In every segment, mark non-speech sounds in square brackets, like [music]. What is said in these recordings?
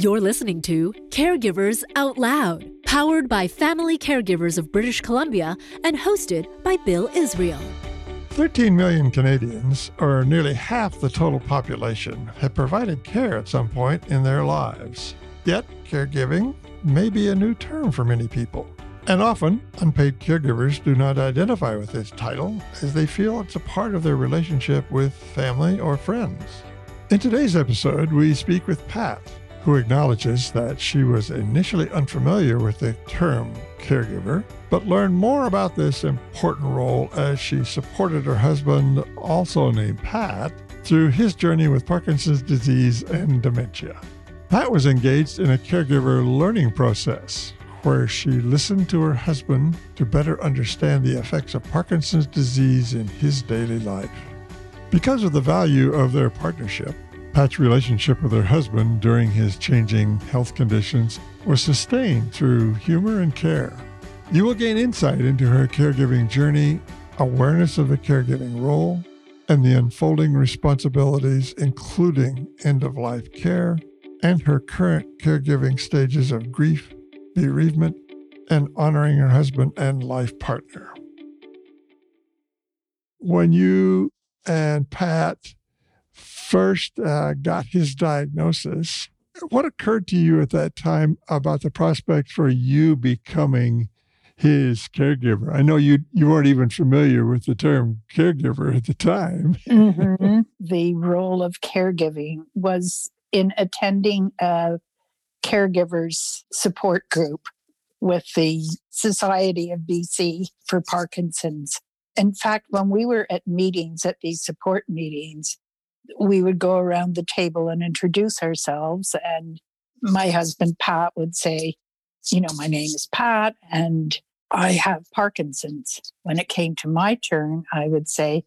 You're listening to Caregivers Out Loud, powered by Family Caregivers of British Columbia and hosted by Bill Israel. 13 million Canadians, or nearly half the total population, have provided care at some point in their lives. Yet, caregiving may be a new term for many people. And often, unpaid caregivers do not identify with this title as they feel it's a part of their relationship with family or friends. In today's episode, we speak with Pat, who acknowledges that she was initially unfamiliar with the term caregiver, but learned more about this important role as she supported her husband, also named Pat, through his journey with Parkinson's disease and dementia. Pat was engaged in a caregiver learning process where she listened to her husband to better understand the effects of Parkinson's disease in his daily life. Because of the value of their partnership, Pat's relationship with her husband during his changing health conditions was sustained through humor and care. You will gain insight into her caregiving journey, awareness of the caregiving role, and the unfolding responsibilities, including end of life care and her current caregiving stages of grief, bereavement, and honoring her husband and life partner. When you and Pat first uh, got his diagnosis, what occurred to you at that time about the prospect for you becoming his caregiver? I know you you weren't even familiar with the term caregiver at the time. [laughs] mm-hmm. The role of caregiving was in attending a caregivers support group with the Society of BC for Parkinson's. In fact, when we were at meetings, at these support meetings, we would go around the table and introduce ourselves. And my husband, Pat, would say, You know, my name is Pat and I have Parkinson's. When it came to my turn, I would say,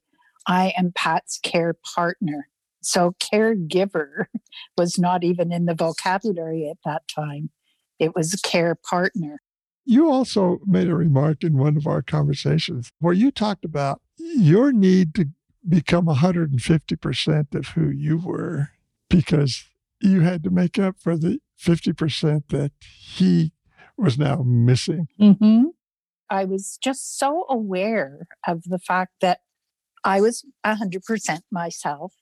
I am Pat's care partner. So, caregiver [laughs] was not even in the vocabulary at that time, it was care partner. You also made a remark in one of our conversations where you talked about your need to become 150% of who you were because you had to make up for the 50% that he was now missing. Mm-hmm. I was just so aware of the fact that I was 100% myself,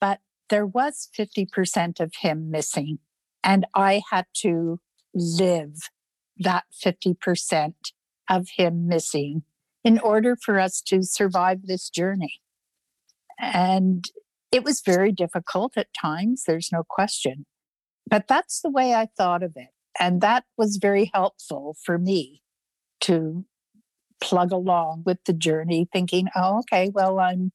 but there was 50% of him missing. And I had to live that 50% of him missing in order for us to survive this journey. And it was very difficult at times, there's no question. But that's the way I thought of it. And that was very helpful for me to plug along with the journey, thinking, oh, okay, well, I'm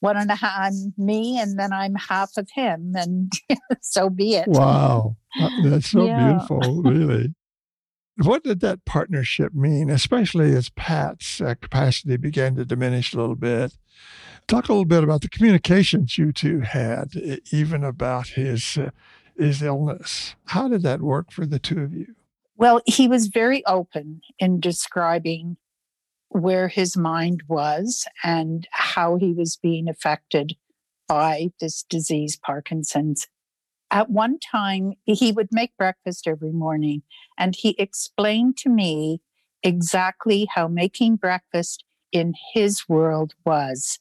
one and a half, I'm me, and then I'm half of him, and [laughs] so be it. Wow. Uh, that's so yeah. beautiful, really. What did that partnership mean, especially as Pat's uh, capacity began to diminish a little bit? Talk a little bit about the communications you two had, even about his uh, his illness. How did that work for the two of you? Well, he was very open in describing where his mind was and how he was being affected by this disease, Parkinson's. At one time, he would make breakfast every morning and he explained to me exactly how making breakfast in his world was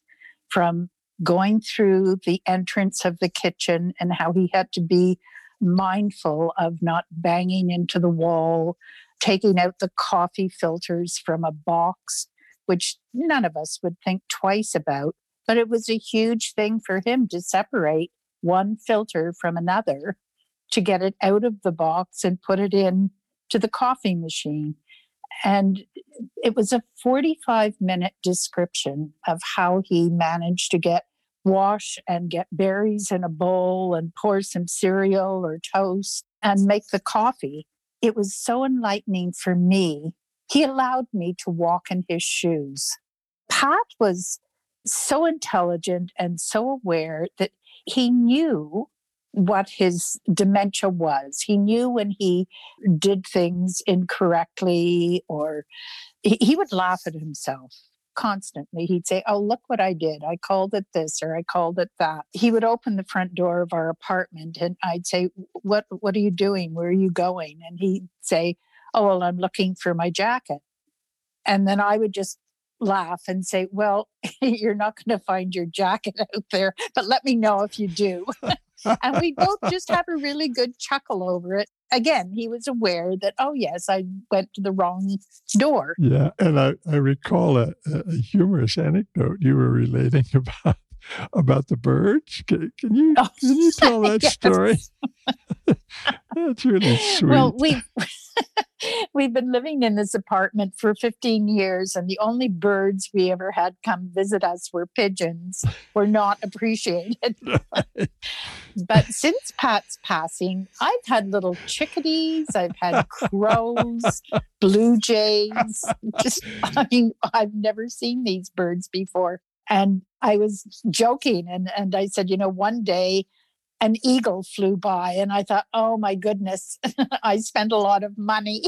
from going through the entrance of the kitchen and how he had to be mindful of not banging into the wall, taking out the coffee filters from a box, which none of us would think twice about. But it was a huge thing for him to separate one filter from another to get it out of the box and put it in to the coffee machine. And it was a 45 minute description of how he managed to get wash and get berries in a bowl and pour some cereal or toast and make the coffee. It was so enlightening for me. He allowed me to walk in his shoes. Pat was so intelligent and so aware that he knew what his dementia was. He knew when he did things incorrectly or he, he would laugh at himself constantly. He'd say, Oh, look what I did. I called it this or I called it that. He would open the front door of our apartment and I'd say, What what are you doing? Where are you going? And he'd say, Oh, well, I'm looking for my jacket. And then I would just laugh and say, Well, [laughs] you're not going to find your jacket [laughs] out there, but let me know if you do. [laughs] and we both just have a really good chuckle over it. Again, he was aware that, oh, yes, I went to the wrong door. Yeah. And I, I recall a, a humorous anecdote you were relating about about the birds. Can, can you oh, [laughs] can you tell that yes. story? [laughs] That's really sweet. Well, we [laughs] we've been living in this apartment for 15 years, and the only birds we ever had come visit us were pigeons. Were not appreciated. but since Pat's passing, I've had little chickadees, I've had crows, blue jays. Just, I mean, I've never seen these birds before. And I was joking, and, and I said, you know, one day an eagle flew by and I thought, oh my goodness, [laughs] I spent a lot of money.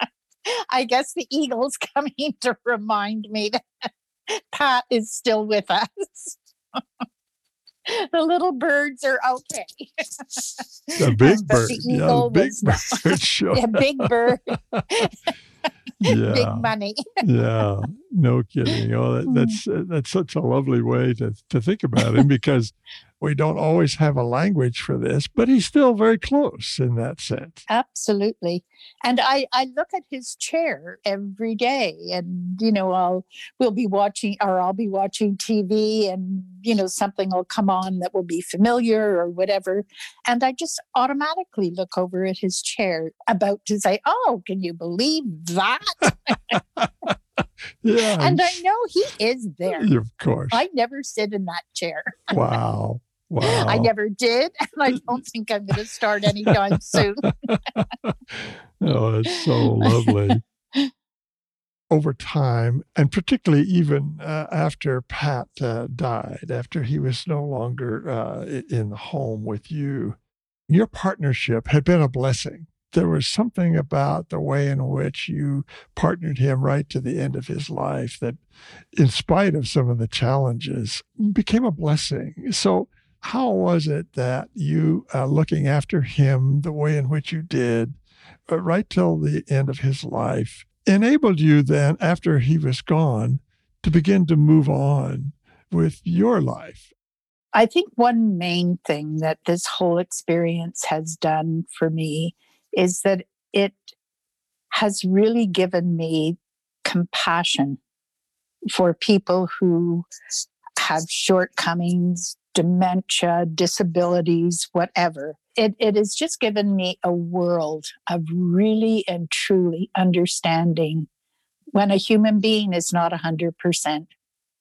[laughs] I guess the eagle's [laughs] coming to remind me that Pat is still with us. the little birds are okay. The big bird. The yeah, the big bird. Sure. yeah, big bird. Yeah. big money. yeah, no kidding. Oh, that, that's uh, that's such a lovely way to to think about him because [laughs] we don't always have a language for this, but he's still very close in that sense. Absolutely. And I, I look at his chair every day and, you know, I'll, we'll be watching or I'll be watching TV and, you know, something will come on that will be familiar or whatever. And I just automatically look over at his chair about to say, oh, can you believe that? [laughs] yeah. And I know he is there. Of course. I never sit in that chair. wow. [laughs] Wow. I never did, and I don't [laughs] think I'm going to start anytime soon. oh, it's so lovely. Over time, and particularly even uh, after Pat uh, died, after he was no longer uh, in the home with you, your partnership had been a blessing. There was something about the way in which you partnered him right to the end of his life that, in spite of some of the challenges, became a blessing. So, how was it that you, uh, looking after him the way in which you did, uh, right till the end of his life, enabled you then, after he was gone, to begin to move on with your life? I think one main thing that this whole experience has done for me is that it has really given me compassion for people who have shortcomings, dementia, disabilities, whatever. It, it has just given me a world of really and truly understanding when a human being is not 100%.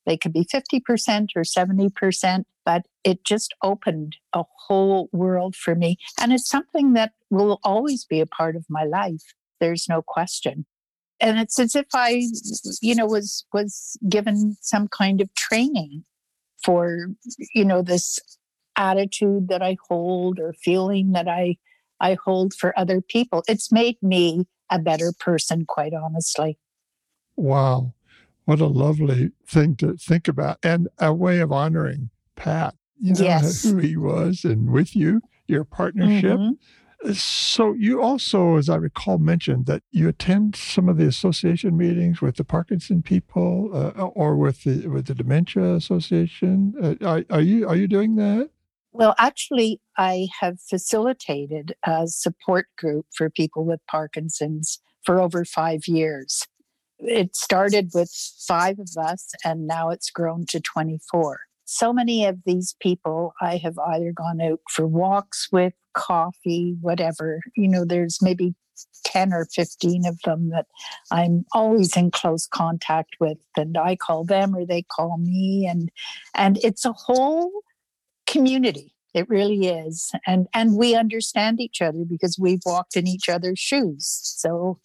They could be 50% or 70%, but it just opened a whole world for me. And it's something that will always be a part of my life. There's no question. And it's as if I, you know, was was given some kind of training for you know this attitude that I hold or feeling that I I hold for other people. It's made me a better person, quite honestly. Wow. What a lovely thing to think about and a way of honoring Pat, you know, [laughs] yes. who he was and with you, your partnership. Mm-hmm. So you also, as I recall, mentioned that you attend some of the association meetings with the Parkinson people, uh, or with the with the Dementia Association. Uh, are, are you are you doing that? Well, actually, I have facilitated a support group for people with Parkinson's for over five years. It started with five of us, and now it's grown to 24 so many of these people I have either gone out for walks with, coffee, whatever. You know, there's maybe 10 or 15 of them that I'm always in close contact with and I call them or they call me and and it's a whole community it really is and and we understand each other because we've walked in each other's shoes so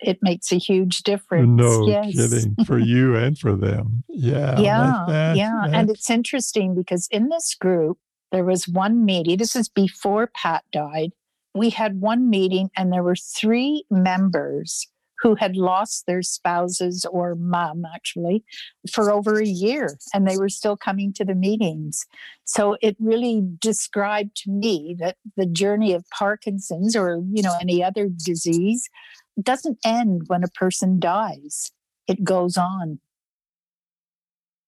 it makes a huge difference. No yes. kidding for [laughs] you and for them. Yeah. Yeah. That, yeah. That. And it's interesting because in this group, there was one meeting. This is before Pat died. We had one meeting, and there were three members who had lost their spouses or mom actually for over a year and they were still coming to the meetings. So it really described to me that the journey of Parkinson's or you know any other disease doesn't end when a person dies. It goes on.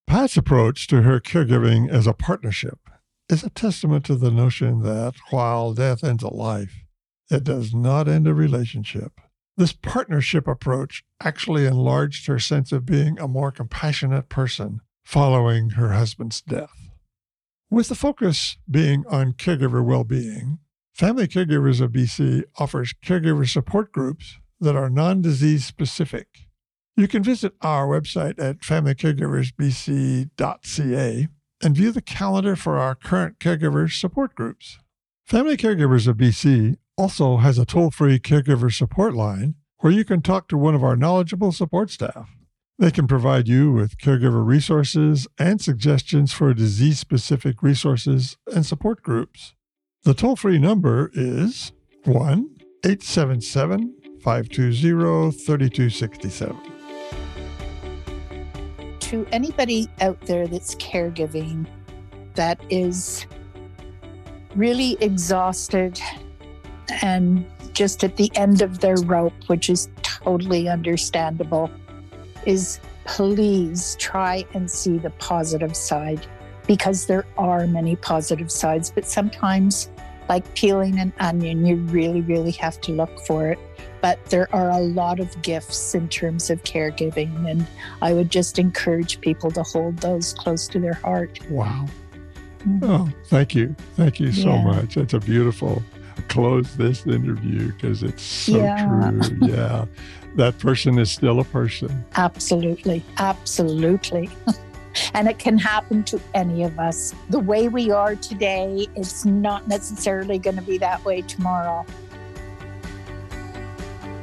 Pat's approach to her caregiving as a partnership is a testament to the notion that while death ends a life, it does not end a relationship. This partnership approach actually enlarged her sense of being a more compassionate person following her husband's death. With the focus being on caregiver well being, Family Caregivers of BC offers caregiver support groups that are non disease specific. You can visit our website at familycaregiversbc.ca and view the calendar for our current caregiver support groups. Family Caregivers of BC also has a toll free caregiver support line where you can talk to one of our knowledgeable support staff. They can provide you with caregiver resources and suggestions for disease specific resources and support groups. The toll free number is 1 877 520 3267. To anybody out there that's caregiving that is really exhausted and just at the end of their rope, which is totally understandable, is please try and see the positive side because there are many positive sides, but sometimes, like peeling an onion, you really, really have to look for it. But there are a lot of gifts in terms of caregiving, and I would just encourage people to hold those close to their heart. Wow. Mm-hmm. Oh, thank you. Thank you so yeah. much. That's a beautiful close this interview because it's so yeah. true. Yeah. that person is still a person. Absolutely. Absolutely. [laughs] and it can happen to any of us. The way we are today, it's not necessarily going to be that way tomorrow.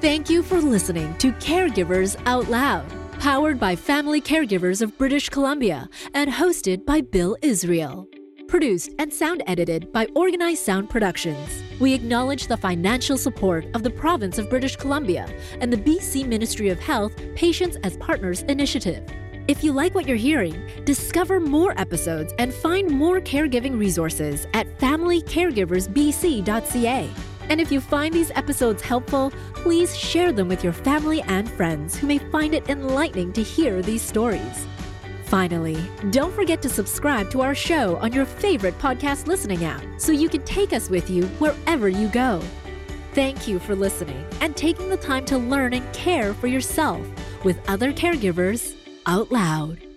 Thank you for listening to Caregivers Out Loud, powered by Family Caregivers of British Columbia and hosted by Bill Israel produced and sound edited by Organized Sound Productions. We acknowledge the financial support of the Province of British Columbia and the BC Ministry of Health Patients as Partners initiative. If you like what you're hearing, discover more episodes and find more caregiving resources at familycaregiversbc.ca. And if you find these episodes helpful, please share them with your family and friends who may find it enlightening to hear these stories. Finally, don't forget to subscribe to our show on your favorite podcast listening app so you can take us with you wherever you go. Thank you for listening and taking the time to learn and care for yourself with other caregivers out loud.